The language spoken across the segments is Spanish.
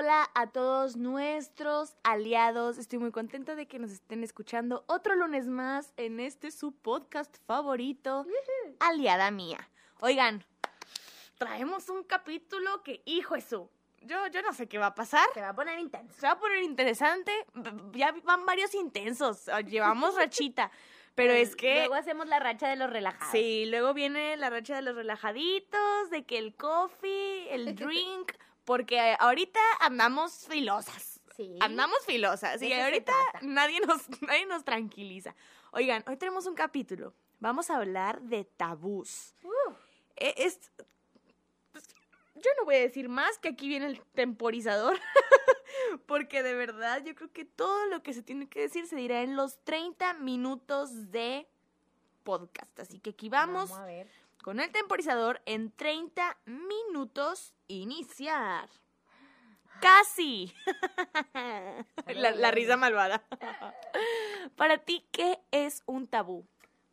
hola a todos nuestros aliados. Estoy muy contenta de que nos estén escuchando otro lunes más en este su podcast favorito, Aliada Mía. Oigan, traemos un capítulo que, hijo eso, yo, yo no sé qué va a pasar. Se va a poner intenso. Se va a poner interesante. Ya van varios intensos. Llevamos rachita. Pero es que. Luego hacemos la racha de los relajados. Sí, luego viene la racha de los relajaditos, de que el coffee, el drink. Porque ahorita andamos filosas. Sí. Andamos filosas. Y ahorita nadie nos, nadie nos tranquiliza. Oigan, hoy tenemos un capítulo. Vamos a hablar de tabús. E, es, yo no voy a decir más que aquí viene el temporizador. porque de verdad yo creo que todo lo que se tiene que decir se dirá en los 30 minutos de podcast. Así que aquí vamos, con el temporizador en 30 minutos iniciar. Casi. la, la risa malvada. Para ti, ¿qué es un tabú?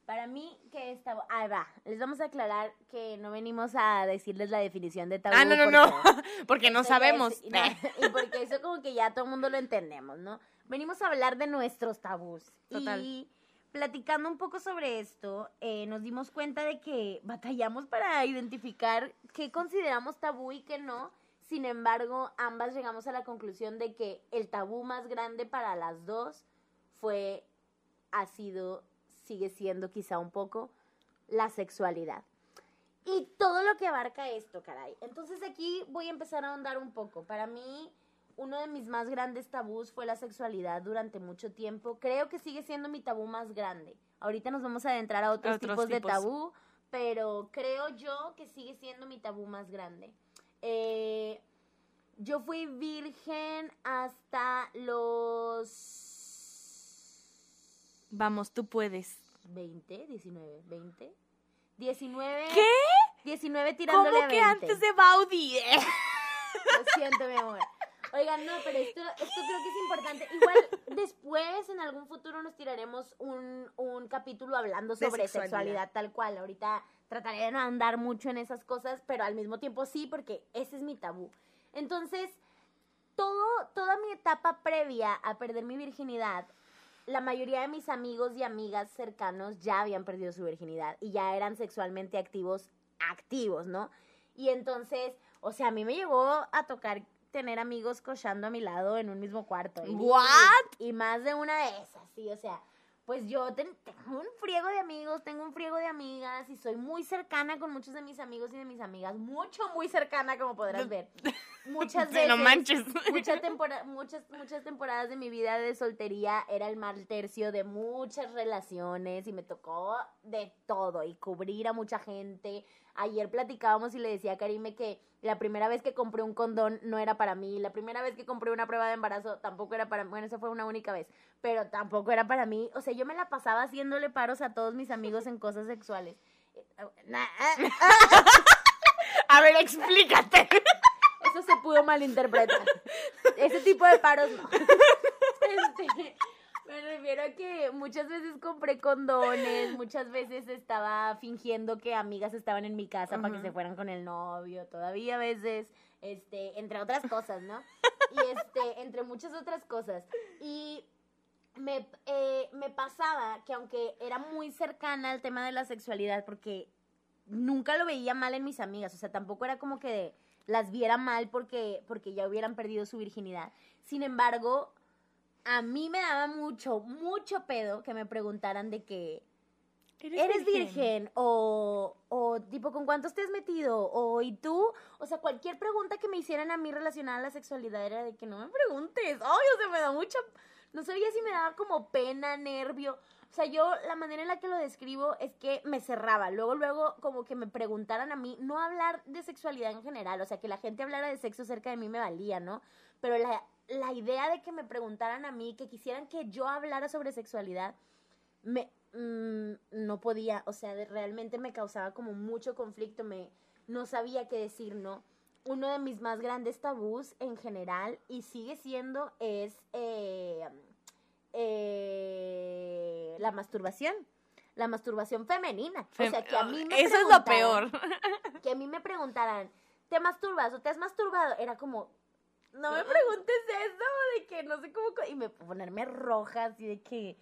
Para mí, que es tabú? Ahí va. Les vamos a aclarar que no venimos a decirles la definición de tabú. Ah, no, no, no. porque no sabemos. y porque eso como que ya todo el mundo lo entendemos, ¿no? Venimos a hablar de nuestros tabús. Total. Y platicando un poco sobre esto, eh, nos dimos cuenta de que batallamos para identificar qué consideramos tabú y qué no. Sin embargo, ambas llegamos a la conclusión de que el tabú más grande para las dos fue, ha sido sigue siendo quizá un poco la sexualidad. Y todo lo que abarca esto, caray. Entonces aquí voy a empezar a ahondar un poco. Para mí, uno de mis más grandes tabús fue la sexualidad durante mucho tiempo. Creo que sigue siendo mi tabú más grande. Ahorita nos vamos a adentrar a otros, tipos, de tabú, pero creo yo que sigue siendo mi tabú más grande. Eh, yo fui virgen hasta los Vamos, tú puedes. 20, 19, 20. 19. ¿Qué? 19 tirándole ¿Cómo a 20. que antes de Baudi? Lo siento, mi amor. Oigan, no, pero esto, esto creo que es importante. Igual después, en algún futuro, nos tiraremos un, un capítulo hablando sobre sexualidad. tal cual. Ahorita trataré de no andar mucho en esas cosas, pero al mismo tiempo sí, porque ese es mi tabú. Entonces, todo, toda mi etapa previa a perder mi virginidad la mayoría de mis amigos y amigas cercanos ya habían perdido su virginidad y ya eran sexualmente activos, activos, ¿no? Y entonces, o sea, a mí me llegó a tocar tener amigos cochando a mi lado en un mismo cuarto. ¿What? Y, más de una de esas, sí, o sea, pues yo tengo un friego de amigos, tengo un friego de amigas y soy muy cercana con muchos de mis amigos y de mis amigas, mucho, muy cercana, como podrás ver. Muchas veces. no manches. Muchas, muchas, muchas temporadas de mi vida de soltería era el mal tercio de muchas relaciones y me tocó de todo y cubrir a mucha gente. Ayer platicábamos y le decía a Karime que la primera vez que compré un condón no era para mí, la primera vez que compré una prueba de embarazo tampoco era para mí, bueno, esa fue una única vez, pero tampoco era para mí, o sea, yo me la pasaba haciéndole paros a todos mis amigos en cosas sexuales. a ver, explícate. Eso se pudo malinterpretar. Ese tipo de paros no. Este, me refiero a que muchas veces compré condones, muchas veces estaba fingiendo que amigas estaban en mi casa para que se fueran con el novio, todavía a veces, este, entre otras cosas, ¿no? Y este, entre muchas otras cosas. Y me, eh, me pasaba que aunque era muy cercana al tema de la sexualidad, porque nunca lo veía mal en mis amigas, o sea, tampoco era como que las viera mal porque, porque ya hubieran perdido su virginidad. Sin embargo, a mí me daba mucho, mucho pedo que me preguntaran de que ¿Eres, virgen? O, o tipo, ¿con cuántos te has metido? O, ¿y tú? O sea, cualquier pregunta que me hicieran a mí relacionada a la sexualidad era de que no me preguntes. Ay, o sea, me da mucha... No sabía si me daba como pena, nervio. O sea, yo la manera en la que lo describo es que me cerraba. Luego, luego, como que me preguntaran a mí, no hablar de sexualidad en general. O sea, que la gente hablara de sexo cerca de mí me valía, ¿no? Pero la, la idea de que me preguntaran a mí, que quisieran que yo hablara sobre sexualidad, me mm, no podía, o sea, realmente me causaba como mucho conflicto, me no sabía qué decir, ¿no? Uno de mis más grandes tabús en general y sigue siendo es eh, eh, la masturbación. La masturbación femenina. o sea, que a mí me Eso es lo peor. Que a mí me preguntaran, ¿te masturbas o te has masturbado? Era como, no me preguntes eso, de que no sé cómo, y me ponerme roja, así de que,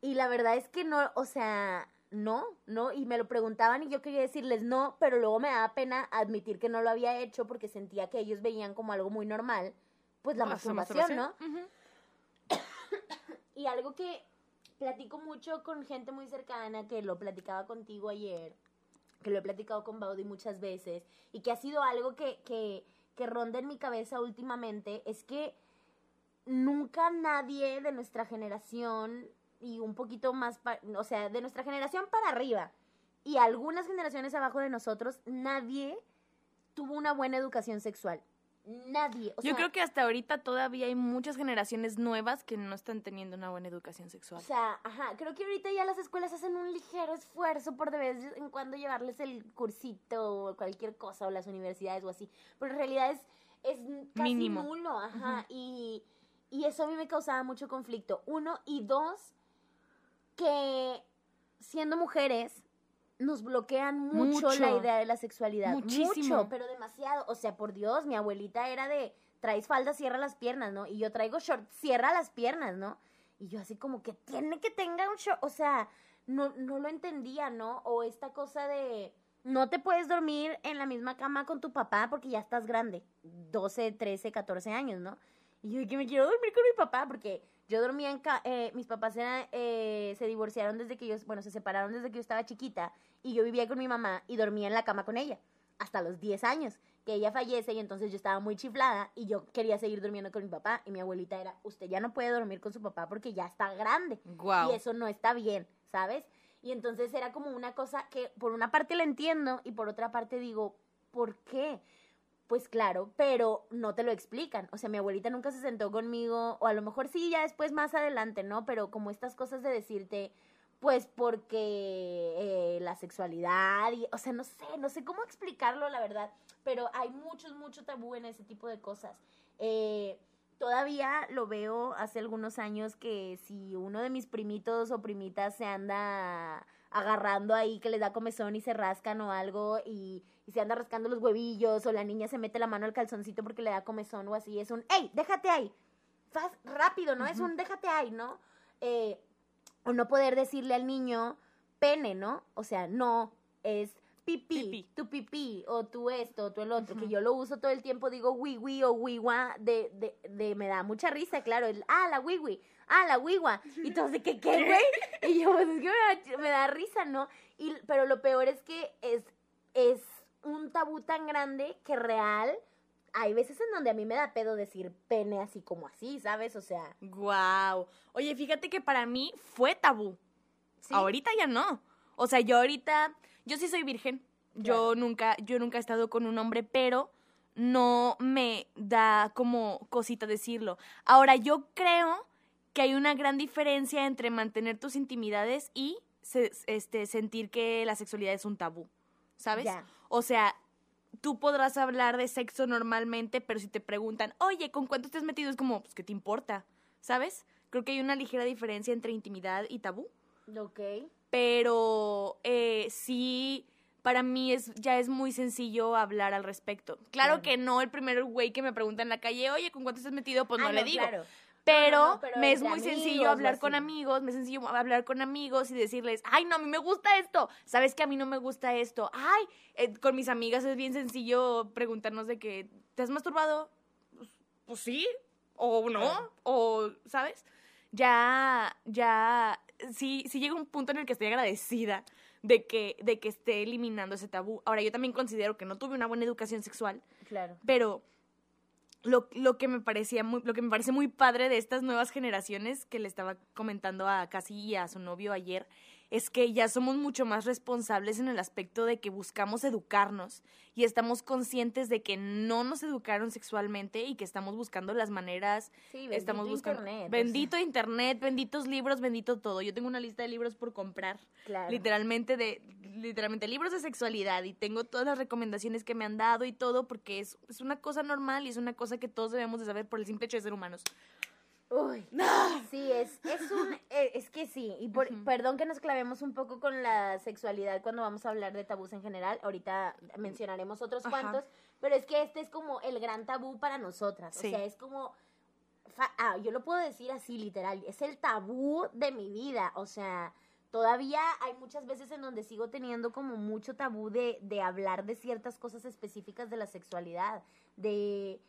y la verdad es que no, o sea, no, no, y me lo preguntaban y yo quería decirles no, pero luego me daba pena admitir que no lo había hecho porque sentía que ellos veían como algo muy normal, pues la masturbación, ¿no? y algo que platico mucho con gente muy cercana, que lo platicaba contigo ayer, que lo he platicado con Baudi muchas veces, y que ha sido algo que, que, que ronda en mi cabeza últimamente, es que nunca nadie de nuestra generación y un poquito más, o sea, de nuestra generación para arriba y algunas generaciones abajo de nosotros, nadie tuvo una buena educación sexual. Nadie. Yo creo que hasta ahorita todavía hay muchas generaciones nuevas que no están teniendo una buena educación sexual. O sea, ajá, creo que ahorita ya las escuelas hacen un ligero esfuerzo por de vez en cuando llevarles el cursito o cualquier cosa, o las universidades o así. Pero en realidad es, es casi Mínimo. nulo, ajá. y, y eso a mí me causaba mucho conflicto. Uno, y dos, que siendo mujeres nos bloquean mucho, la idea de la sexualidad. Muchísimo. Mucho, pero demasiado. O sea, por Dios, mi abuelita era de, traes falda, cierra las piernas, ¿no? Y yo traigo short, cierra las piernas, ¿no? Y yo así como que tiene que tenga un short, o sea, no, no lo entendía, ¿no? O esta cosa de, no te puedes dormir en la misma cama con tu papá porque ya estás grande, 12, 13, 14 años, ¿no? Y yo que me quiero dormir con mi papá porque yo dormía en... Eh, mis papás eh, se divorciaron desde que yo... Bueno, se separaron desde que yo estaba chiquita y yo vivía con mi mamá y dormía en la cama con ella hasta los 10 años, que ella fallece y entonces yo estaba muy chiflada y yo quería seguir durmiendo con mi papá y mi abuelita era, usted ya no puede dormir con su papá porque ya está grande y eso no está bien, ¿sabes? Y entonces era como una cosa que por una parte la entiendo y por otra parte digo, ¿por qué? Pues claro, pero no te lo explican. O sea, mi abuelita nunca se sentó conmigo, o a lo mejor sí, ya después más adelante, ¿no? Pero como estas cosas de decirte, pues porque eh, la sexualidad, y, o sea, no sé, no sé cómo explicarlo, la verdad, pero hay muchos, mucho tabú en ese tipo de cosas. Eh, todavía lo veo hace algunos años que si uno de mis primitos o primitas se anda agarrando ahí que les da comezón y se rascan o algo y, se anda rascando los huevillos o la niña se mete la mano al calzoncito porque le da comezón o así, es un, ¡ey, déjate ahí! Faz, rápido, ¿no? Es un déjate ahí, ¿no? Eh, o no poder decirle al niño pene, ¿no? O sea, no, es pipí, tu pipí, o tu esto, o tu el otro, que yo lo uso todo el tiempo, digo wiwi o wiwa, de, de, de, me da mucha risa, claro, el, ah, la wiwi, ah, la wiwa, y todo de que, ¿qué, güey? Y yo, pues es que me da, risa, ¿no? Y, pero lo peor es que es, es un tabú tan grande que real, hay veces en donde a mí me da pedo decir pene así como así, ¿sabes? O sea. Wow. Oye, fíjate que para mí fue tabú. Ahorita ya no. O sea, yo ahorita, yo sí soy virgen. Yo nunca, yo nunca he estado con un hombre, pero no me da como cosita decirlo. Ahora, yo creo que hay una gran diferencia entre mantener tus intimidades y este, sentir que la sexualidad es un tabú, ¿sabes? O sea, tú podrás hablar de sexo normalmente, pero si te preguntan, oye, ¿con cuánto estás metido? Es como, pues, ¿qué te importa? ¿Sabes? Creo que hay una ligera diferencia entre intimidad y tabú. Ok. Pero eh, sí, para mí es, ya es muy sencillo hablar al respecto. Claro, que no el primer güey que me pregunta en la calle, oye, ¿con cuánto estás metido? Pues no, le digo. Claro. Pero, me es muy sencillo hablar con amigos, me es sencillo hablar con amigos y decirles, ay, no, a mí me gusta esto, sabes que a mí no me gusta esto, ay, eh, con mis amigas es bien sencillo preguntarnos de que, ¿te has masturbado? Pues, pues sí, o no, o, ¿sabes? Ya, ya, sí, sí llega un punto en el que estoy agradecida de que, de que esté eliminando ese tabú. Ahora, yo también considero que no tuve una buena educación sexual. Claro. Pero lo, lo, que me parecía muy, lo que me parece muy padre de estas nuevas generaciones que le estaba comentando a Casi y a su novio ayer es que ya somos mucho más responsables en el aspecto de que buscamos educarnos y estamos conscientes de que no nos educaron sexualmente y que estamos buscando las maneras sí, estamos buscando internet, bendito internet benditos libros bendito todo. Yo tengo una lista de libros por comprar literalmente de literalmente libros de sexualidad y tengo todas las recomendaciones que me han dado y todo porque es, es una cosa normal y es una cosa que todos debemos de saber por el simple hecho de ser humanos. Uy, sí, es, es un, es que sí, y perdón que nos clavemos un poco con la sexualidad cuando vamos a hablar de tabús en general, ahorita mencionaremos otros cuantos, pero es que este es como el gran tabú para nosotras. O sea, es como, ah, yo lo puedo decir así literal, es el tabú de mi vida. O sea, todavía hay muchas veces en donde sigo teniendo como mucho tabú de, de hablar de ciertas cosas específicas de la sexualidad, de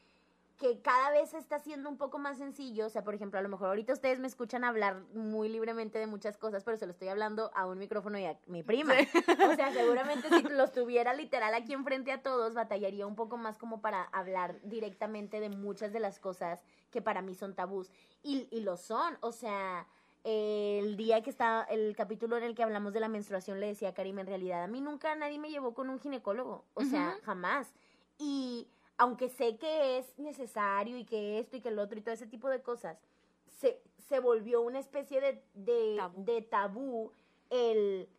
que cada vez está siendo un poco más sencillo. O sea, por ejemplo, a lo mejor ahorita ustedes me escuchan hablar muy libremente de muchas cosas, pero se lo estoy hablando a un micrófono y a mi prima. O sea, seguramente si los tuviera literal aquí enfrente a todos, batallaría un poco más como para hablar directamente de muchas de las cosas que para mí son tabús. Y, y lo son. O sea, el día que está, el capítulo en el que hablamos de la menstruación, le decía a Karim, en realidad, a mí nunca nadie me llevó con un ginecólogo. O sea, jamás. Y aunque sé que es necesario y que esto y que el otro y todo ese tipo de cosas, se, se volvió una especie de, de, de tabú el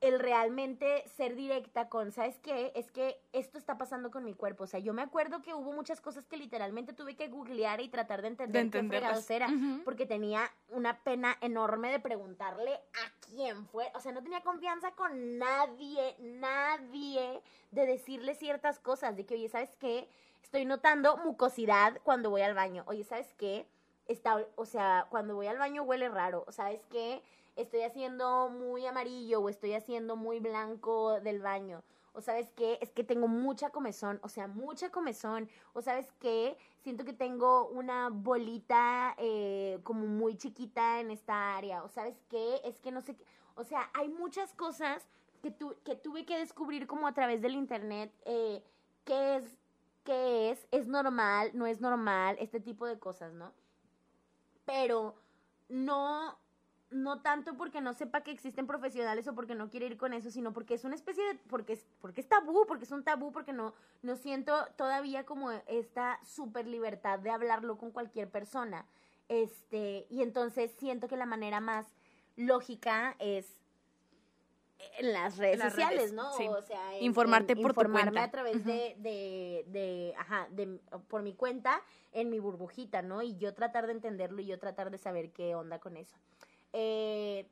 el realmente ser directa con, ¿sabes qué? Es que esto está pasando con mi cuerpo. O sea, yo me acuerdo que hubo muchas cosas que literalmente tuve que googlear y tratar de entender qué fregados era, porque tenía una pena enorme de preguntarle a quién fue. O sea, no tenía confianza con nadie, nadie, de decirle ciertas cosas, de que, oye, ¿sabes qué? Estoy notando mucosidad cuando voy al baño. Oye, ¿sabes qué? Está, o sea, cuando voy al baño huele raro. ¿Sabes qué? Estoy haciendo muy amarillo o estoy haciendo muy blanco del baño. O sabes qué, es que tengo mucha comezón, o sea, mucha comezón. O sabes qué, siento que tengo una bolita eh, como muy chiquita en esta área. O sabes qué, es que no sé qué. O sea, hay muchas cosas que, tu, que tuve que descubrir como a través del internet. Eh, ¿Qué es? ¿Qué es? ¿Es normal? ¿No es normal? Este tipo de cosas, ¿no? Pero no no tanto porque no sepa que existen profesionales o porque no quiere ir con eso, sino porque es una especie de, porque es, porque es tabú, porque es un tabú, porque no, no siento todavía como esta super libertad de hablarlo con cualquier persona. Este, y entonces siento que la manera más lógica es en las redes sociales, ¿no? O sea, informarte por tu cuenta. a través de, de, de, ajá, de, por mi cuenta en mi burbujita, ¿no? Y yo tratar de entenderlo y yo tratar de saber qué onda con eso. Eh,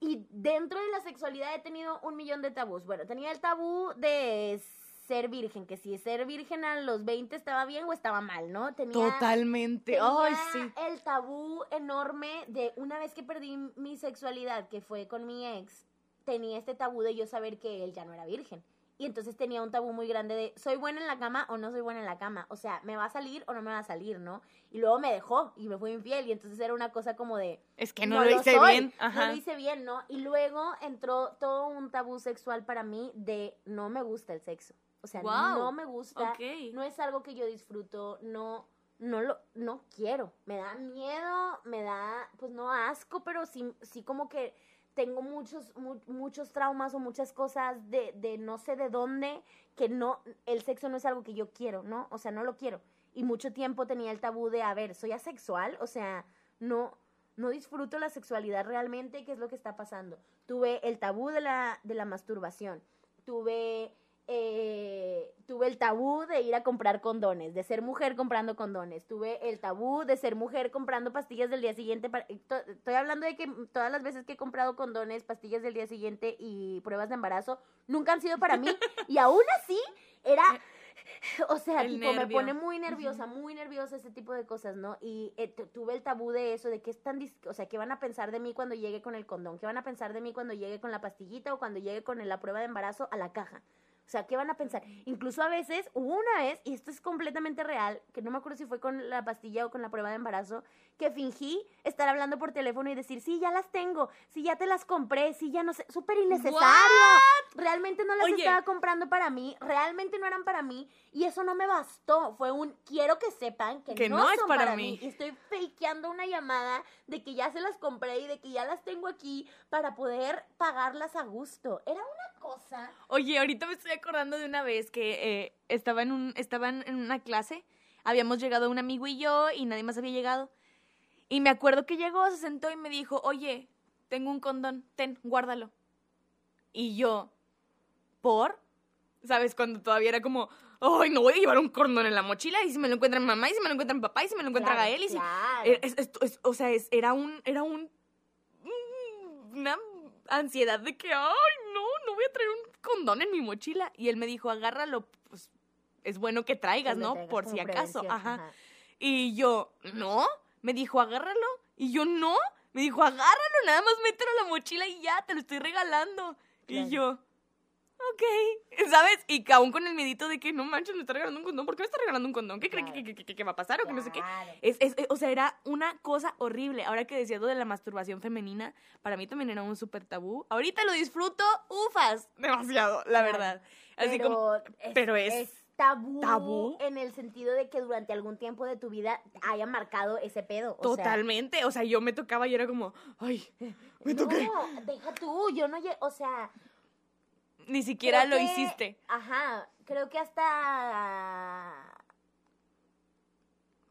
y dentro de la sexualidad he tenido un millón de tabús. Bueno, tenía el tabú de ser virgen, que si ser virgen a los 20 estaba bien o estaba mal, ¿no? Tenía, Totalmente. Ay, sí. El tabú enorme de una vez que perdí mi sexualidad, que fue con mi ex, tenía este tabú de yo saber que él ya no era virgen. Y entonces tenía un tabú muy grande de, ¿soy buena en la cama o no soy buena en la cama? O sea, ¿me va a salir o no me va a salir, no? Y luego me dejó y me fue infiel y entonces era una cosa como de... Es que no, lo hice bien. No lo hice bien, ¿no? Y luego entró todo un tabú sexual para mí de no me gusta el sexo. O sea, no me gusta, no es algo que yo disfruto, no no lo no quiero. Me da miedo, me da pues no asco, pero sí sí como que tengo muchos, muchos traumas o muchas cosas de, de no sé de dónde, que no, el sexo no es algo que yo quiero, ¿no? O sea, no lo quiero. Y mucho tiempo tenía el tabú de, a ver, soy asexual, o sea, no, no disfruto la sexualidad realmente, ¿qué es lo que está pasando? Tuve el tabú de la, de la masturbación, tuve eh, tuve el tabú de ir a comprar condones, de ser mujer comprando condones, tuve el tabú de ser mujer comprando pastillas del día siguiente. estoy hablando de que todas las veces que he comprado condones, pastillas del día siguiente y pruebas de embarazo, nunca han sido para mí. y aún así, era... O sea, tipo, me pone muy nerviosa, muy nerviosa ese tipo de cosas, ¿no? Y eh, tuve el tabú de eso, de que es tan, o sea, ¿qué van a pensar de mí cuando llegue con el condón? ¿Qué van a pensar de mí cuando llegue con la pastillita o cuando llegue con la prueba de embarazo a la caja? O sea, ¿qué van a pensar? Incluso a veces, hubo una vez, y esto es completamente real, que no me acuerdo si fue con la pastilla o con la prueba de embarazo, que fingí estar hablando por teléfono y decir, sí, ya las tengo, sí, ya te las compré, sí, ya no sé, súper innecesario. Realmente no las estaba comprando para mí, realmente no eran para mí, y eso no me bastó. Fue un, quiero que sepan que, no, es para, mí. Y estoy fakeando una llamada de que ya se las compré y de que ya las tengo aquí para poder pagarlas a gusto. Era una cosa. Oye, ahorita me estoy acordando de una vez que eh, estaba en un, estaban en una clase, habíamos llegado un amigo y yo, y nadie más había llegado. Y me acuerdo que llegó, se sentó y me dijo, oye, tengo un condón, ten, guárdalo. Y yo, ¿por? ¿Sabes? Cuando todavía era como, ay, no voy a llevar un condón en la mochila, y si me lo encuentran mamá, y si me lo encuentran papá, y si me lo encuentra Gael, y si... o sea, era un, era un, una ansiedad de que, ay, no, no voy a traer un condón en mi mochila. Y él me dijo, agárralo, pues es bueno que traigas, ¿no? Por si acaso. Ajá. Y yo, no. Me dijo, agárralo. Y yo, no. Me dijo, agárralo, nada más mételo en la mochila y ya, te lo estoy regalando. Y yo, ok, ¿sabes? Y aún con el miedito de que no manches, me está regalando un condón. ¿Por qué me está regalando un condón? ¿Qué cree que, va a pasar o que no sé qué? Es, es, o sea, era una cosa horrible. Ahora que decía lo de la masturbación femenina, para mí también era un súper tabú. Ahorita lo disfruto, ufas, demasiado, la verdad. Así pero como, pero es tabú, en el sentido de que durante algún tiempo de tu vida haya marcado ese pedo. Totalmente, o sea, yo me tocaba y era como, ay, me toqué. No, deja tú, yo no, o sea... Ni siquiera lo hiciste. Ajá, creo que hasta...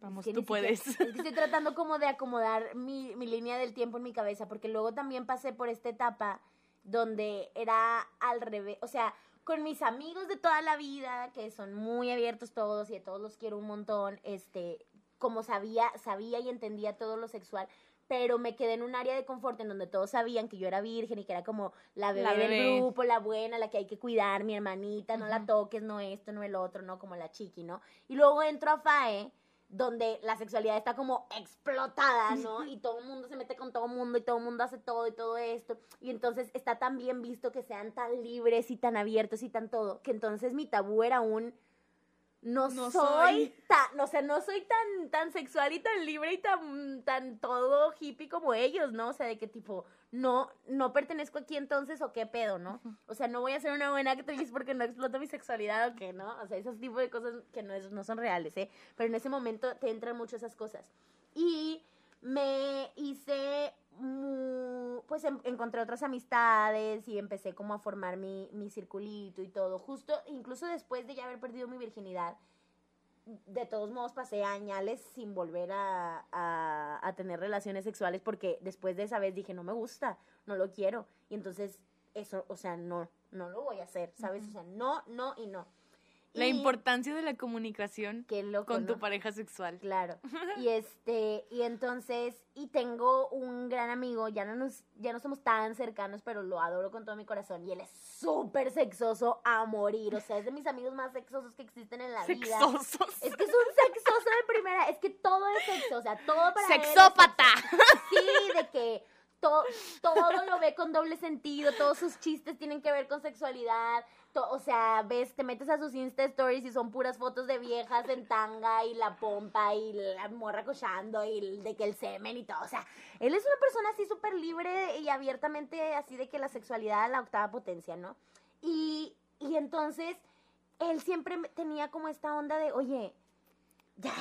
Vamos, tú puedes. estoy tratando como de acomodar mi, mi línea del tiempo en mi cabeza, porque luego también pasé por esta etapa donde era al revés, o sea, con mis amigos de toda la vida, que son muy abiertos todos y a todos los quiero un montón, este, como sabía, sabía y entendía todo lo sexual, pero me quedé en un área de confort en donde todos sabían que yo era virgen y que era como la bebé, del grupo, la buena, la que hay que cuidar, mi hermanita, no la toques, no esto, no el otro, no como la chiqui, ¿no? Y luego entro a FAE donde la sexualidad está como explotada, ¿no? Y todo el mundo se mete con todo el mundo y todo el mundo hace todo y todo esto. Y entonces está tan bien visto que sean tan libres y tan abiertos y tan todo, que entonces mi tabú era un no, soy, tan, o sea, no soy tan, tan sexual y tan libre y tan, tan todo hippie como ellos, ¿no? O sea, de que tipo, no, no pertenezco aquí entonces o qué pedo, ¿no? O sea, no voy a ser una buena actriz porque no exploto mi sexualidad o qué, ¿no? O sea, esos tipos de cosas que no, no son reales, ¿eh? Pero en ese momento te entran mucho esas cosas. Y me hice pues encontré otras amistades y empecé como a formar mi, mi circulito y todo. Justo, incluso después de ya haber perdido mi virginidad, de todos modos pasé añales sin volver a, a, a, tener relaciones sexuales porque después de esa vez dije, no me gusta, no lo quiero. Y entonces, eso, o sea, no, no lo voy a hacer, ¿sabes? O sea, no, no y no. La importancia de la comunicación con tu pareja sexual. Claro. Y este, y entonces, y tengo un gran amigo, ya no nos, ya no somos tan cercanos, pero lo adoro con todo mi corazón. Y él es súper sexoso a morir. O sea, es de mis amigos más sexosos que existen en la vida. Sexosos. Es que es un sexoso de primera, es que todo es sexo, o sea, todo para Sexópata. Sí, de que todo, todo lo ve con doble sentido, todos sus chistes tienen que ver con sexualidad o sea, ves, te metes a sus Insta Stories y son puras fotos de viejas en tanga y la pompa y la morra cochando y de que el semen y todo. O sea, él es una persona así súper libre y abiertamente así de que la sexualidad a la octava potencia, ¿no? Y, y entonces, él siempre tenía como esta onda de, oye, ya,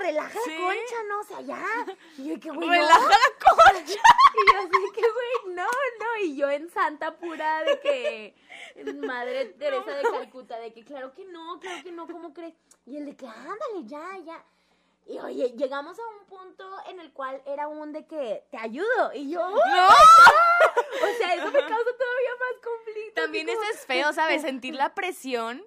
relaja la concha, ¿no? O sea, ya. Y yo, que güey, Relaja la. Y yo así, que güey, no, no. Y yo en santa pura de que, madre Teresa de Calcuta, de que claro que no, claro que no, ¿cómo crees? Y el de que, ándale, ya, ya. Y oye, llegamos a un punto en el cual era un de que te ayudo. Y yo, ¡No! o sea, eso me causa todavía más conflicto. También eso es feo, ¿sabes? Sentir la presión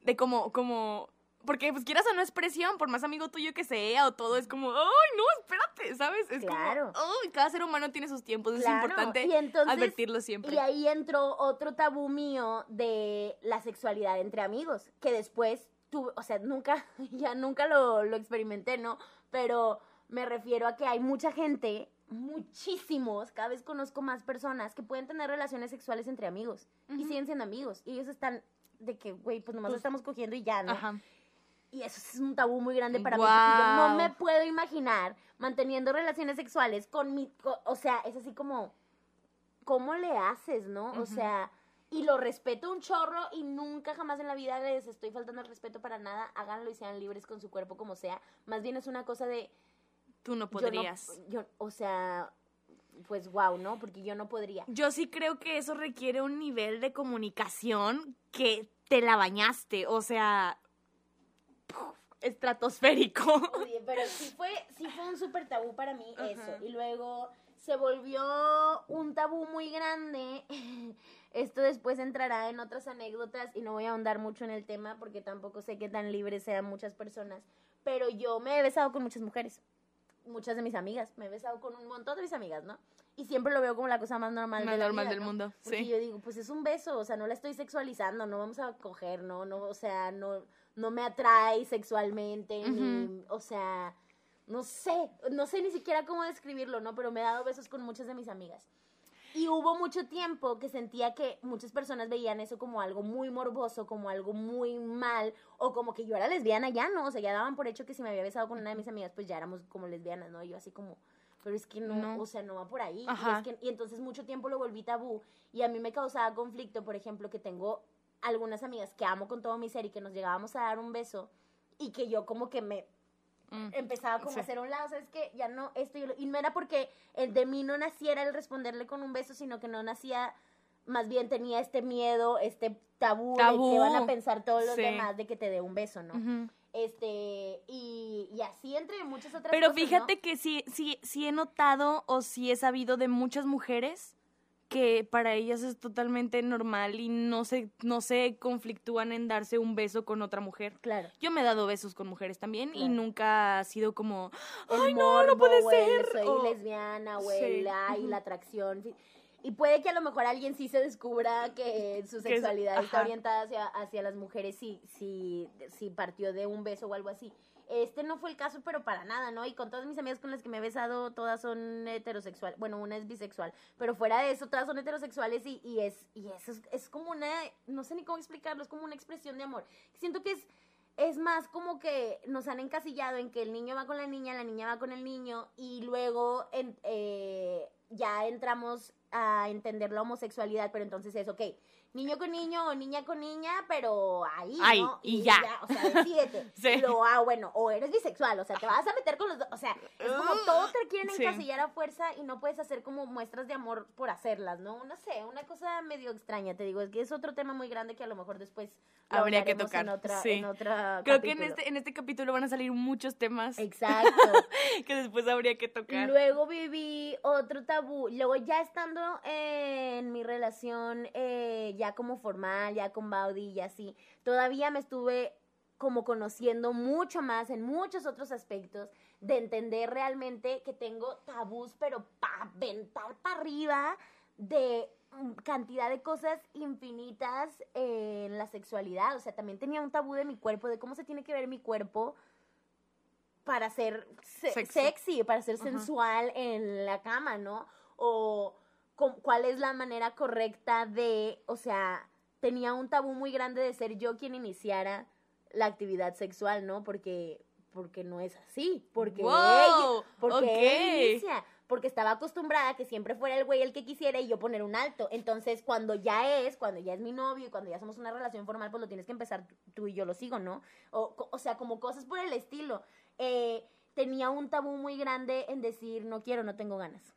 de como, como porque, pues, quieras o no es presión, por más amigo tuyo que sea o todo, es como, ¡ay, no, espérate! ¿Sabes? Es claro. como, ¡ay! Cada ser humano tiene sus tiempos, es importante advertirlo siempre. Y ahí entró otro tabú mío de la sexualidad entre amigos, que después tuve, o sea, nunca, ya nunca lo, lo experimenté, ¿no? Pero me refiero a que hay mucha gente, muchísimos, cada vez conozco más personas que pueden tener relaciones sexuales entre amigos y siguen siendo amigos. Y ellos están de que, güey, pues nomás pues estamos cogiendo y ya, ¿no? Ajá. Y eso es un tabú muy grande para mí. Yo no me puedo imaginar manteniendo relaciones sexuales con mi. o sea, es así como. ¿Cómo le haces, no? O sea. Y lo respeto un chorro y nunca jamás en la vida les estoy faltando el respeto para nada. Háganlo y sean libres con su cuerpo como sea. Más bien es una cosa de. Tú no podrías. Yo, o sea, pues wow, ¿no? Porque yo no podría. Yo sí creo que eso requiere un nivel de comunicación que te la bañaste. O sea, estratosférico. Oye, pero sí fue, sí fue un súper tabú para mí eso. Y luego se volvió un tabú muy grande. Esto después entrará en otras anécdotas y no voy a ahondar mucho en el tema porque tampoco sé qué tan libres sean muchas personas. Pero yo me he besado con muchas mujeres. muchas de mis amigas. Me he besado con un montón de mis amigas, ¿no? Y siempre lo veo como la cosa más normal, más normal del mundo. Porque yo digo, pues es un beso, o sea, no la estoy sexualizando, no vamos a coger, no, no, o sea, no, no me atrae sexualmente, ni, o sea, no sé, no sé ni siquiera cómo describirlo, ¿no? Pero me he dado besos con muchas de mis amigas. Y hubo mucho tiempo que sentía que muchas personas veían eso como algo muy morboso, como algo muy mal, o como que yo era lesbiana ya, ¿no? O sea, ya daban por hecho que si me había besado con una de mis amigas, pues ya éramos como lesbianas, ¿no? Yo así como, pero es que no, o sea, no va por ahí. Y, y entonces mucho tiempo lo volví tabú y a mí me causaba conflicto, por ejemplo, que tengo algunas amigas que amo con todo mi ser y que nos llegábamos a dar un beso y que yo como que me Mm. empezaba como a hacer un lado, ¿sabes que Ya no, esto y, no era porque el de mí no naciera el responderle con un beso, sino que no nacía, más bien tenía este miedo, este tabú, de que van a pensar todos los demás de que te dé un beso, ¿no? Este, y, y, así entre muchas otras Pero fíjate que sí, sí, sí he notado o sí he sabido de muchas mujeres que para ellas es totalmente normal y no se, no se conflictúan en darse un beso con otra mujer. Claro. Yo me he dado besos con mujeres también y nunca ha sido como, ay, no, no puede ser. soy lesbiana, o y la atracción. Y puede que a lo mejor alguien sí se descubra que su sexualidad está orientada hacia, hacia las mujeres si, si, si partió de un beso o algo así. Este no fue el caso, pero para nada, ¿no? Y con todas mis amigas con las que me he besado, todas son heterosexuales. Bueno, una es bisexual, pero fuera de eso, todas son heterosexuales y, y es, y eso es, es como una, no sé ni cómo explicarlo, es como una expresión de amor. Siento que es es más como que nos han encasillado en que el niño va con la niña, la niña va con el niño y luego eh, ya entramos a entender la homosexualidad, pero entonces es, ok, niño con niño o niña con niña, pero ahí, ¿no? Y, ya. O sea, decídete. sí. ah, bueno, o eres bisexual, o sea, te vas a meter con los dos. O sea, es como todo te quieren encasillar a fuerza y no puedes hacer como muestras de amor por hacerlas, ¿no? No sé, una cosa medio extraña, te digo, es que es otro tema muy grande que a lo mejor después habría que tocar. En otra, sí. en otra Creo que en este, en este capítulo van a salir muchos temas. Exacto. que después habría que tocar. Luego viví otro tabú. Luego ya estando en mi relación eh, ya como formal, ya con Baudi y así, todavía me estuve como conociendo mucho más en muchos otros aspectos de entender realmente que tengo tabús, pero para aventar para arriba de mm, cantidad de cosas infinitas en la sexualidad. O sea, también tenía un tabú de mi cuerpo, de cómo se tiene que ver mi cuerpo para ser sexy, para ser sensual en la cama, ¿no? O cuál es la manera correcta de, o sea, tenía un tabú muy grande de ser yo quien iniciara la actividad sexual, ¿no? Porque porque no es así, porque wow, porque inicia, porque estaba acostumbrada a que siempre fuera el güey el que quisiera y yo poner un alto. Entonces, cuando ya es, cuando ya es mi novio y cuando ya somos una relación formal, pues lo tienes que empezar tú y yo lo sigo, ¿no? O, o sea, como cosas por el estilo. Eh, tenía un tabú muy grande en decir, no quiero, no tengo ganas.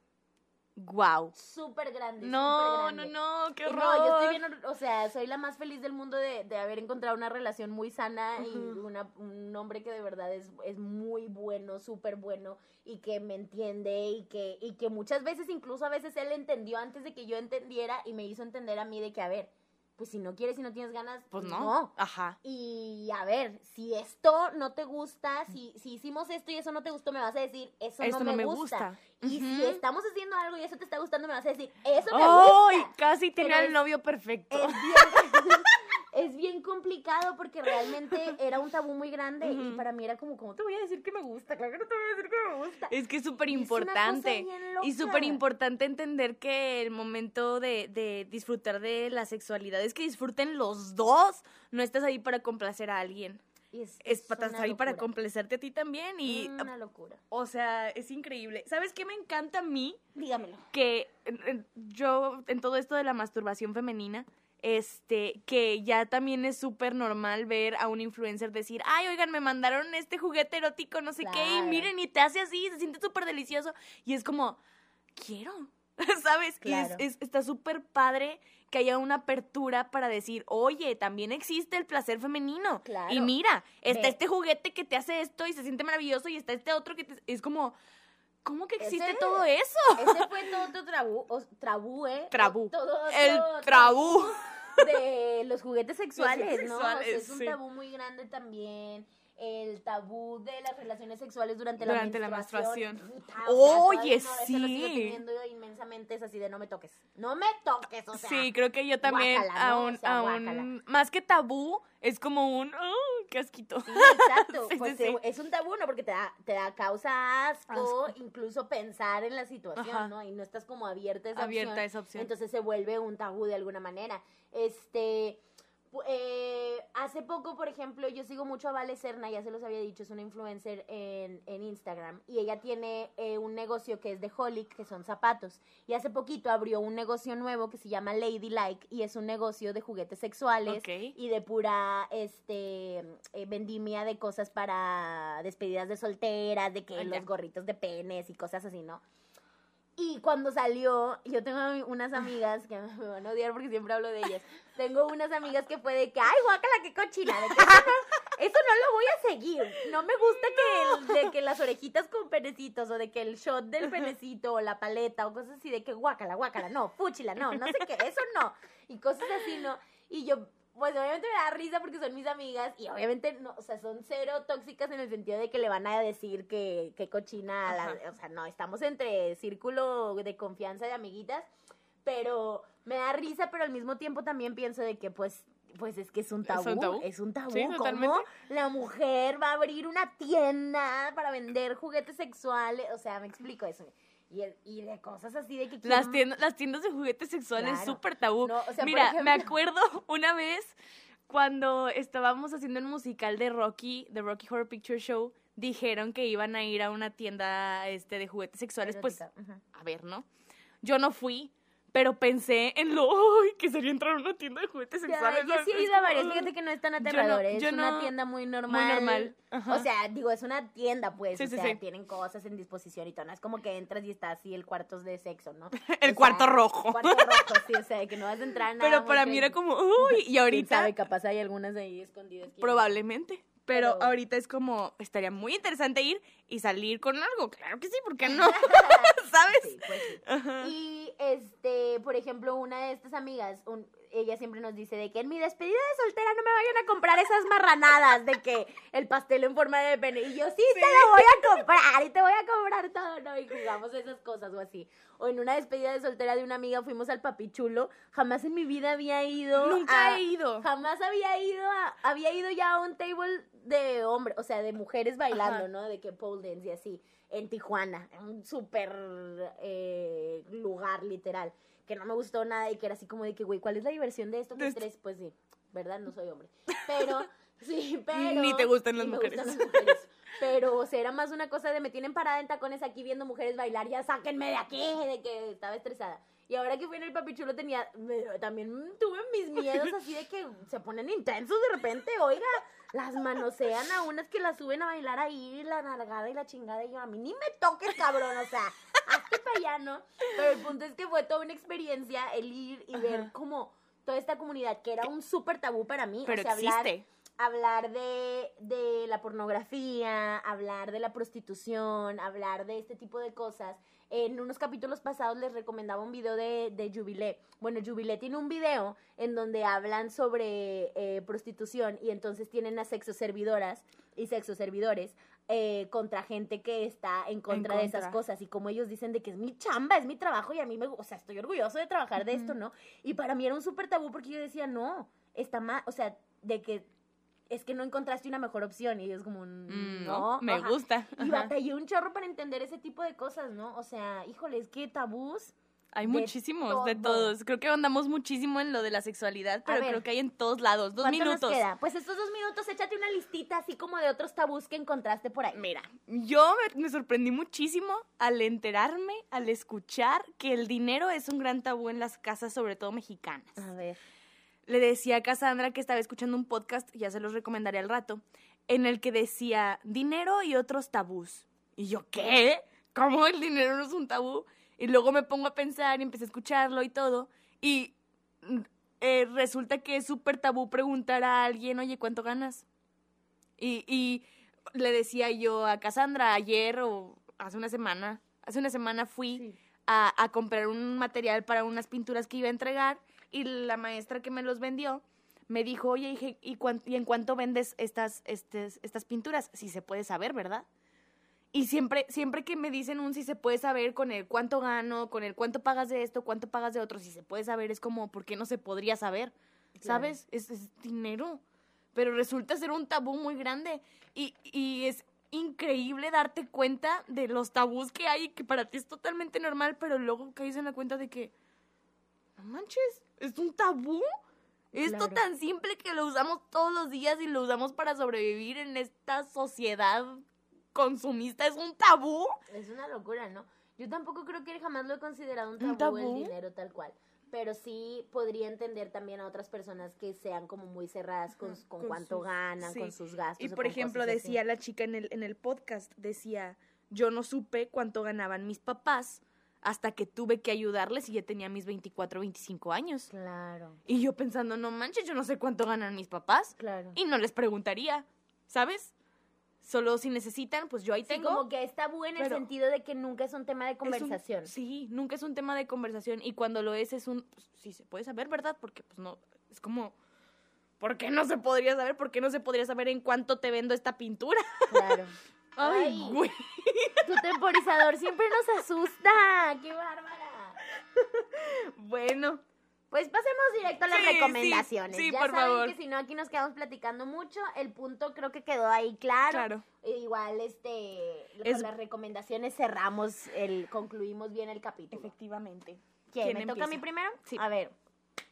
Wow. Súper grande. No, no, no, qué horror. No, yo estoy bien, o sea, soy la más feliz del mundo de, de haber encontrado una relación muy sana y una, un hombre que de verdad es, es muy bueno, súper bueno y que me entiende y que, y que muchas veces, incluso a veces él entendió antes de que yo entendiera y me hizo entender a mí de que, a ver, pues si no quieres y no tienes ganas, pues no. Ajá. Y a ver, si esto no te gusta, si, si hicimos esto y eso no te gustó, me vas a decir, eso no, me, gusta. Y si estamos haciendo algo y eso te está gustando, me vas a decir, eso me gusta. Casi tenía el novio perfecto. Es bien, es bien complicado porque realmente era un tabú muy grande y para mí era como, ¿cómo te voy a decir que me gusta? Claro que no te voy a decir que me gusta. Es que es súper importante. Y súper importante entender que el momento de, de disfrutar de la sexualidad es que disfruten los dos. No estás ahí para complacer a alguien. Es, es, para estar ahí para complacerte a ti también y una locura. O sea, es increíble. ¿Sabes qué me encanta a mí? Dígamelo. Que yo en todo esto de la masturbación femenina este, que ya también es súper normal ver a un influencer decir, ay, oigan, me mandaron este juguete erótico, no sé qué, y miren, y te hace así, se siente súper delicioso. Y es como, quiero, ¿sabes? Y es, está súper padre que haya una apertura para decir, oye, también existe el placer femenino. Y mira, está este juguete que te hace esto y se siente maravilloso, y está este otro que te... es como... ¿Cómo que existe todo eso? Ese fue todo tu trabú, o, trabú, ¿eh? Trabú. el trabú de los juguetes sexuales, ¿no? es un tabú muy grande también. El tabú de las relaciones sexuales durante, la menstruación. Oye, sí. inmensamente es así de no me toques. No me toques, o sea. Sí, creo que yo también aún, aún más que tabú es como un oh, qué asquito. Sí, exacto. pues es un tabú, ¿no? Porque te da, te da causa asco, incluso pensar en la situación, ¿no? Y no estás como abierta a esa abierta A esa opción. Entonces se vuelve un tabú de alguna manera. Este eh, hace poco, por ejemplo, yo sigo mucho a Vale Serna, ya se los había dicho, es una influencer en, Instagram y ella tiene eh, un negocio que es de Holic, que son zapatos. Y hace poquito abrió un negocio nuevo que se llama Lady Like y es un negocio de juguetes sexuales y de pura este eh, vendimia de cosas para despedidas de solteras, de que ah, los gorritos de penes y cosas así, ¿no? Y cuando salió, yo tengo unas amigas que me van a odiar porque siempre hablo de ellas. Tengo unas amigas que fue de que, ay, guácala, qué cochina. De que eso, no, lo voy a seguir. No me gusta que, de que las orejitas con penecitos o de que el shot del penecito o la paleta o cosas así de que guácala, guácala. No, fúchila, no, no sé qué, eso no. Y cosas así, ¿no? Y yo pues obviamente me da risa porque son mis amigas y obviamente, no, o sea, son cero tóxicas en el sentido de que le van a decir que, que cochina, la, o sea, no, estamos entre círculo de confianza de amiguitas, pero me da risa, pero al mismo tiempo también pienso de que pues pues es que es un tabú. Es un tabú. Es un tabú. ¿Cómo la mujer va a abrir una tienda para vender juguetes sexuales? O sea, me explico eso. Y, de cosas así de que... Las, tiendas, las tiendas de juguetes sexuales súper tabú. Mira, me acuerdo una vez cuando estábamos haciendo el musical de Rocky, de Rocky Horror Picture Show, dijeron que iban a ir a una tienda este, de juguetes sexuales, pues, a ver, ¿no? Yo no fui, pero pensé en lo que sería entrar a una tienda de juguetes sexuales. yo sí he ido a varias, fíjate que no es tan aterrador, es una tienda muy normal. Muy normal. O sea, digo, es una tienda, pues, o sea, tienen cosas en disposición y todo, no es como que entras y está así el cuarto de sexo, ¿no? el cuarto rojo. El cuarto rojo, sí, o sea, que no vas a entrar nada. Pero para mí era como, uy, y ahorita... sabe, capaz hay algunas ahí escondidas. Probablemente. Pero, ahorita es como, estaría muy interesante ir y salir con algo. Claro que sí, ¿por qué no? ¿Sabes? pues Y, este, por ejemplo, una de estas amigas, un, ella siempre nos dice de que en mi despedida de soltera no me vayan a comprar esas marranadas de que el pastel en forma de pene. Y yo, sí, te lo voy a comprar y te voy a comprar todo, ¿no? Y jugamos esas cosas o así. O en una despedida de soltera de una amiga fuimos al papichulo. Jamás en mi vida había ido. Nunca he ido. Jamás había ido a, había ido ya a un table de hombres, o sea, de mujeres bailando, ¿no? De que pole dance y así. En Tijuana, en un súper eh, lugar literal que no me gustó nada y que era así como de que, güey, ¿cuál es la diversión de esto? Pues tres, pues sí, ¿verdad? No soy hombre. Pero, sí, pero... Ni te gustan las, mujeres. Gustan las mujeres. Pero, o sea, era más una cosa de me tienen parada en tacones aquí viendo mujeres bailar, ya sáquenme de aquí, de que estaba estresada. Y ahora que fui en el papichulo tenía, también tuve mis miedos así de que se ponen intensos de repente, oiga, las manosean a unas que las suben a bailar ahí, la nargada y la chingada, y yo, a mí ni me toques, cabrón, o sea, hazte para allá, ¿no? Pero el punto es que fue toda una experiencia el ir y ver como toda esta comunidad, que era un súper tabú para mí, Pero o sea, existe. hablar, hablar de, de la pornografía, hablar de la prostitución, hablar de este tipo de cosas, en unos capítulos pasados les recomendaba un video de, de Jubilé. Bueno, Jubilé tiene un video en donde hablan sobre eh, prostitución y entonces tienen a sexoservidoras y sexoservidores eh, contra gente que está en contra, de esas cosas y como ellos dicen de que es mi chamba, es mi trabajo y a mí me, o sea, estoy orgulloso de trabajar de esto, ¿no? Y para mí era un súper tabú porque yo decía, no, está mal, o sea, de que es que no encontraste una mejor opción. Y es como, mm, no, me gusta. Y batallé un chorro para entender ese tipo de cosas, ¿no? O sea, híjole, es que tabús. Hay muchísimos, de todos. Creo que andamos muchísimo en lo de la sexualidad, pero creo que hay en todos lados. Dos minutos. Nos queda? Pues estos dos minutos, échate una listita así como de otros tabús que encontraste por ahí. Mira, yo me sorprendí muchísimo al enterarme, al escuchar que el dinero es un gran tabú en las casas, sobre todo mexicanas. A ver le decía a Cassandra que estaba escuchando un podcast, ya se los recomendaré al rato, en el que decía dinero y otros tabús. Y yo, ¿qué? ¿Cómo el dinero no es un tabú? Y luego me pongo a pensar y empecé a escucharlo y todo. Y mm, eh, resulta que es súper tabú preguntar a alguien, oye, ¿cuánto ganas? Y, y le decía yo a Cassandra ayer o hace una semana, hace una semana fui a, a comprar un material para unas pinturas que iba a entregar y la maestra que me los vendió me dijo, oye, dije, ¿y, ¿y en cuánto vendes estas, estas, estas pinturas? Si se puede saber, ¿verdad? Y siempre, siempre que me dicen un si se puede saber con el cuánto gano, con el cuánto pagas de esto, cuánto pagas de otro, si se puede saber, es como, ¿por qué no se podría saber? ¿Sabes? Es, es, dinero. Pero resulta ser un tabú muy grande. Y, y es increíble darte cuenta de los tabús que hay, que para ti es totalmente normal, pero luego caes en la cuenta de que, no manches, es un tabú. Esto tan simple que lo usamos todos los días y lo usamos para sobrevivir en esta sociedad consumista es un tabú. Es una locura, ¿no? Yo tampoco creo que jamás lo he considerado un tabú, el dinero tal cual. Pero sí podría entender también a otras personas que sean como muy cerradas con, con, cuánto ganan, con sus gastos. Y por ejemplo, decía la chica en el, en el podcast, decía, yo no supe cuánto ganaban mis papás hasta que tuve que ayudarles y ya tenía mis 24, 25 años. Claro. Y yo pensando, no manches, yo no sé cuánto ganan mis papás. Claro. Y no les preguntaría, ¿sabes? Solo si necesitan, pues yo ahí tengo. como que está bueno en el sentido de que nunca es un tema de conversación. sí, nunca es un tema de conversación. Y cuando lo es, es un. Pues, sí, se puede saber, ¿verdad? Porque, pues no. Es como. ¿Por qué no se podría saber? ¿Por qué no se podría saber en cuánto te vendo esta pintura? Claro. Ay, güey. Tu temporizador siempre nos asusta. ¡Qué bárbara! bueno, pues pasemos directo a las recomendaciones. Sí, ya por saben favor. que si no aquí nos quedamos platicando mucho. El punto creo que quedó ahí claro. Claro. E igual este con las recomendaciones cerramos el concluimos bien el capítulo. Efectivamente. ¿Quién, me toca a mí primero? Sí. A ver.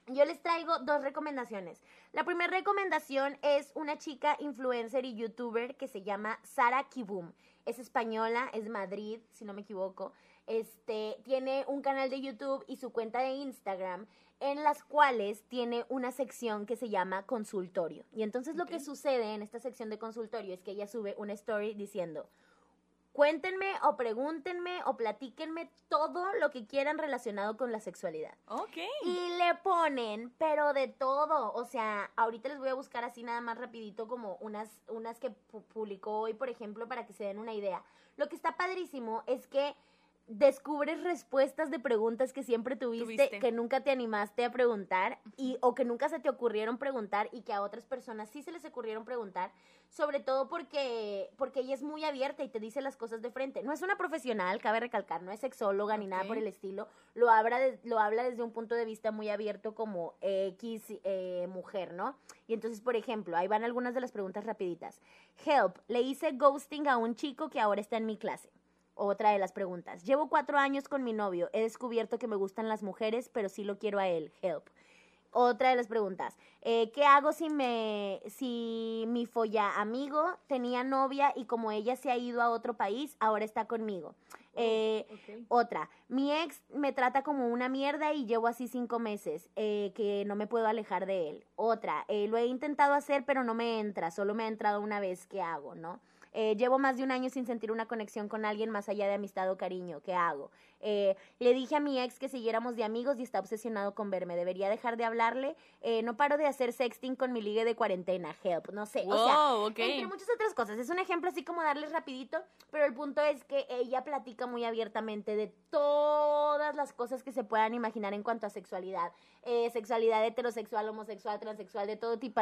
Yo les traigo dos recomendaciones. La primera recomendación es una chica influencer y youtuber que se llama Sara Kibum. Es española, es Madrid, si no me equivoco. Este, tiene un canal de YouTube y su cuenta de Instagram en las cuales tiene una sección que se llama consultorio. Y entonces lo que sucede en esta sección de consultorio es que ella sube una story diciendo, cuéntenme o pregúntenme o platíquenme todo lo que quieran relacionado con la sexualidad. Ok. Y le ponen, pero de todo. O sea, ahorita les voy a buscar así nada más rapidito como unas, unas que publicó hoy, por ejemplo, para que se den una idea. Lo que está padrísimo es que descubres respuestas de preguntas que siempre tuviste, que nunca te animaste a preguntar y o que nunca se te ocurrieron preguntar y que a otras personas sí se les ocurrieron preguntar, sobre todo porque porque ella es muy abierta y te dice las cosas de frente. No es una profesional, cabe recalcar, no es sexóloga ni nada por el estilo, lo habla lo habla desde un punto de vista muy abierto como X eh, mujer, ¿no? Y entonces, por ejemplo, ahí van algunas de las preguntas rapiditas. Help, le hice ghosting a un chico que ahora está en mi clase. Otra de las preguntas. Llevo cuatro años con mi novio. He descubierto que me gustan las mujeres, pero sí lo quiero a él. Help. Otra de las preguntas. Eh, ¿Qué hago si me, si mi folla amigo tenía novia y como ella se ha ido a otro país, ahora está conmigo? Oh, eh, otra. Mi ex me trata como una mierda y llevo así cinco meses, eh, que no me puedo alejar de él. Otra. lo he intentado hacer, pero no me entra. Solo me ha entrado una vez. ¿Qué hago, no? Eh, llevo más de un año sin sentir una conexión con alguien más allá de amistad o cariño. ¿Qué hago? Eh, le dije a mi ex que siguiéramos de amigos y está obsesionado con verme. Debería dejar de hablarle. Eh, no paro de hacer sexting con mi ligue de cuarentena. Help. No sé. o sea, entre muchas otras cosas. Es un ejemplo así como darles rapidito, pero el punto es que ella platica muy abiertamente de todas las cosas que se puedan imaginar en cuanto a sexualidad. sexualidad heterosexual, homosexual, transexual, de todo tipo,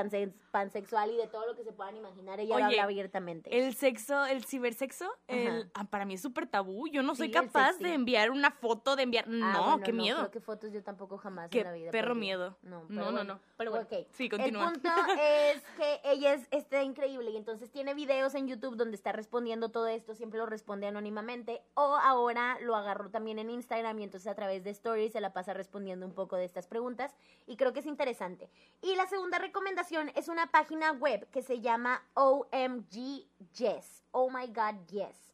pansexual y de todo lo que se puedan imaginar. Ella lo habla abiertamente. El sexo, el cibersexo, el, ah, para mí es súper tabú. Yo no soy capaz de enviar una foto, de enviar. Ah, no, qué miedo. Creo que fotos yo tampoco jamás qué en la vida. Perro miedo. No, no, no, Pero bueno, sí, continúa. El punto es que ella es, está increíble y entonces tiene videos en YouTube donde está respondiendo todo esto, siempre lo responde anónimamente. O ahora lo agarró también en Instagram y entonces a través de Stories se la pasa respondiendo un poco de estas preguntas y creo que es interesante. Y la segunda recomendación es una página web que se llama OMG Yes. Oh my God, yes.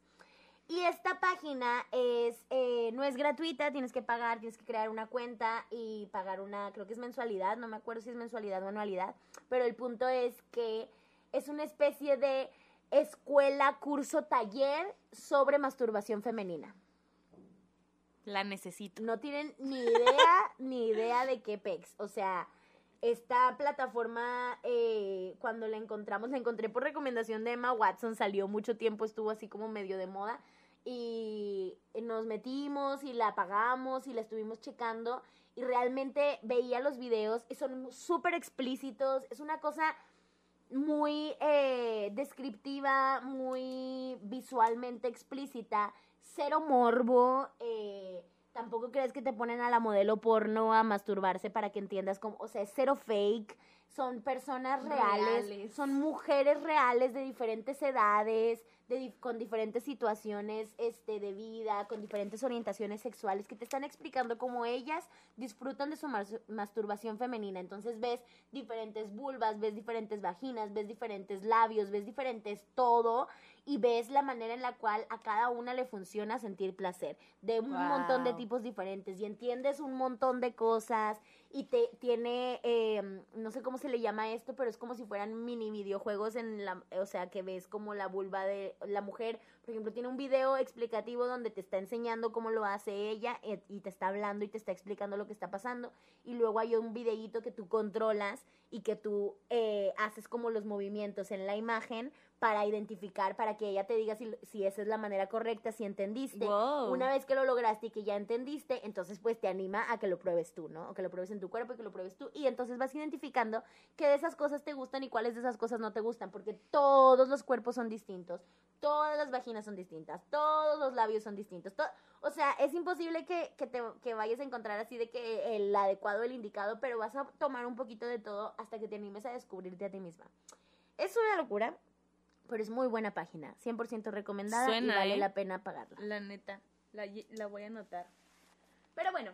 Y esta página es, eh, no es gratuita, tienes que pagar, tienes que crear una cuenta y pagar una, creo que es mensualidad, no me acuerdo si es mensualidad o anualidad, pero el punto es que es una especie de escuela, curso, taller sobre masturbación femenina. La necesito. No tienen ni idea, ni idea de qué pex. O sea, esta plataforma, eh, cuando la encontramos, la encontré por recomendación de Emma Watson, salió mucho tiempo, estuvo así como medio de moda y nos metimos y la pagamos y la estuvimos checando y realmente veía los videos y son súper explícitos, es una cosa muy eh, descriptiva, muy visualmente explícita, cero morbo, eh, tampoco crees que te ponen a la modelo porno a masturbarse para que entiendas cómo, o sea, es cero fake, son personas reales, son mujeres reales de diferentes edades, de, con diferentes situaciones este, de vida, con diferentes orientaciones sexuales, que te están explicando cómo ellas disfrutan de su masturbación femenina. Entonces ves diferentes vulvas, ves diferentes vaginas, ves diferentes labios, ves diferentes todo y ves la manera en la cual a cada una le funciona sentir placer, de un montón de tipos diferentes y entiendes un montón de cosas y te tiene, em, no sé cómo se le llama esto, pero es como si fueran mini videojuegos en la, o sea, que ves como la vulva de la mujer, por ejemplo, tiene un video explicativo donde te está enseñando cómo lo hace ella eh, y te está hablando y te está explicando lo que está pasando y luego hay un videíto que tú controlas y que tú eh, haces como los movimientos en la imagen para identificar, para que ella te diga si, si esa es la manera correcta, si entendiste. Una vez que lo lograste y que ya entendiste, entonces pues te anima a que lo pruebes tú, ¿no? O que lo pruebes en tu cuerpo y que lo pruebes tú. Y entonces vas identificando qué de esas cosas te gustan y cuáles de esas cosas no te gustan, porque todos los cuerpos son distintos, todas las vaginas son distintas, todos los labios son distintos. o sea, es imposible que, que, te, que vayas a encontrar así de que el adecuado, el indicado, pero vas a tomar un poquito de todo hasta que te animes a descubrirte a ti misma. Es una locura, pero es muy buena página, 100% recomendada y vale ¿eh? la pena pagarla. La neta, la, la voy a anotar. Pero bueno,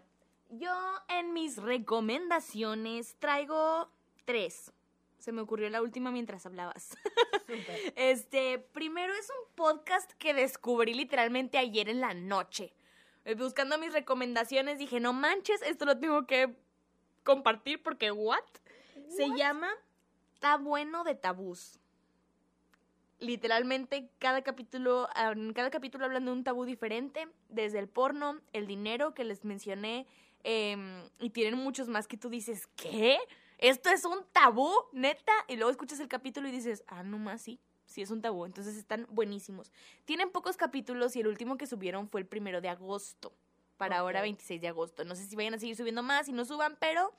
yo en mis recomendaciones traigo tres. Se me ocurrió la última mientras hablabas. Este, primero es un podcast que descubrí literalmente ayer en la noche. Eh, buscando mis recomendaciones dije, no manches, esto lo tengo que compartir porque what? Se llama Está bueno de tabús literalmente cada capítulo, en cada capítulo hablan de un tabú diferente, desde el porno, el dinero que les mencioné, em, y tienen muchos más que tú dices, ¿qué? ¿Esto es un tabú? ¿Neta? Y luego escuchas el capítulo y dices, ah, no más, sí, sí es un tabú. Entonces están buenísimos. Tienen pocos capítulos y el último que subieron fue el primero de agosto, para ahora 26 de agosto. No sé si vayan a seguir subiendo más y no suban, pero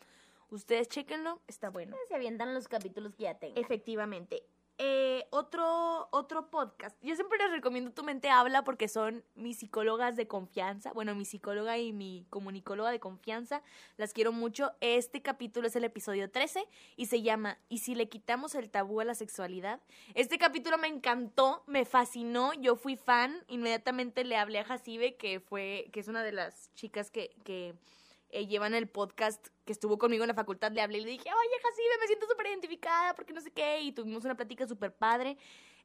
ustedes chequenlo, está bueno. Se avientan los capítulos que ya tengan. Efectivamente. Eh, otro, otro podcast. Yo siempre les recomiendo Tu Mente Habla porque son mis psicólogas de confianza. Bueno, mi psicóloga y mi comunicóloga de confianza. Las quiero mucho. Este capítulo es el episodio 13 y se llama ¿Y si le quitamos el tabú a la sexualidad? Este capítulo me encantó, me fascinó. Yo fui fan. Inmediatamente le hablé a Jacibe, que fue, que es una de las chicas que, que eh, llevan el podcast que estuvo conmigo en la facultad, le hablé y le dije, oye, Jacibe, me siento súper identificada porque no sé qué, y tuvimos una plática súper padre.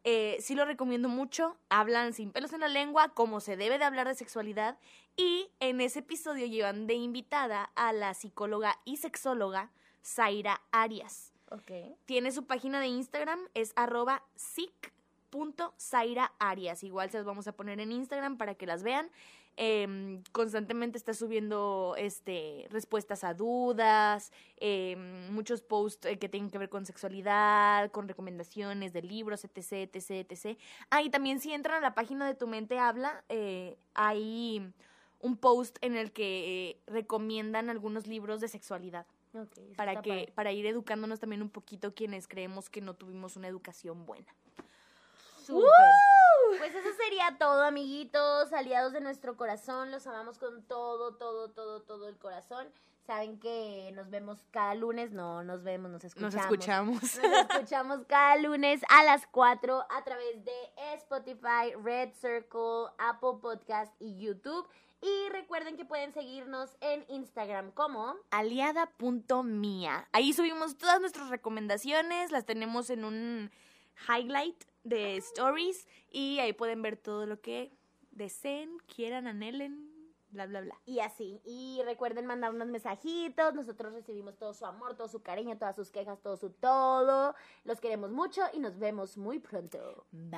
Eh, sí lo recomiendo mucho, hablan sin pelos en la lengua, como se debe de hablar de sexualidad, y en ese episodio llevan de invitada a la psicóloga y sexóloga Zaira Arias. Okay. Tiene su página de Instagram, es arroba Arias. Igual se las vamos a poner en Instagram para que las vean. Em, constantemente está subiendo este, respuestas a dudas, em, muchos posts eh, que tienen que ver con sexualidad, con recomendaciones de libros, etc, etc, etc. Ah, y también si entran a la página de Tu Mente Habla, eh, hay un post en el que eh, recomiendan algunos libros de sexualidad. para que para ir educándonos también un poquito quienes creemos que no tuvimos una educación buena. Pues eso sería todo, amiguitos, aliados de nuestro corazón. Los amamos con todo, todo, todo, todo el corazón. Saben que nos vemos cada lunes, no, nos vemos, nos escuchamos. Nos escuchamos. Nos escuchamos cada lunes a las 4 a través de Spotify, Red Circle, Apple Podcast y YouTube. Y recuerden que pueden seguirnos en Instagram como aliada.mia. Ahí subimos todas nuestras recomendaciones, las tenemos en un highlight de stories y ahí pueden ver todo lo que deseen, quieran, anhelen, bla, bla, bla. Y así. Y recuerden mandar unos mensajitos. Nosotros recibimos todo su amor, todo su cariño, todas sus quejas, todo su todo. Los queremos mucho y nos vemos muy pronto. Bye.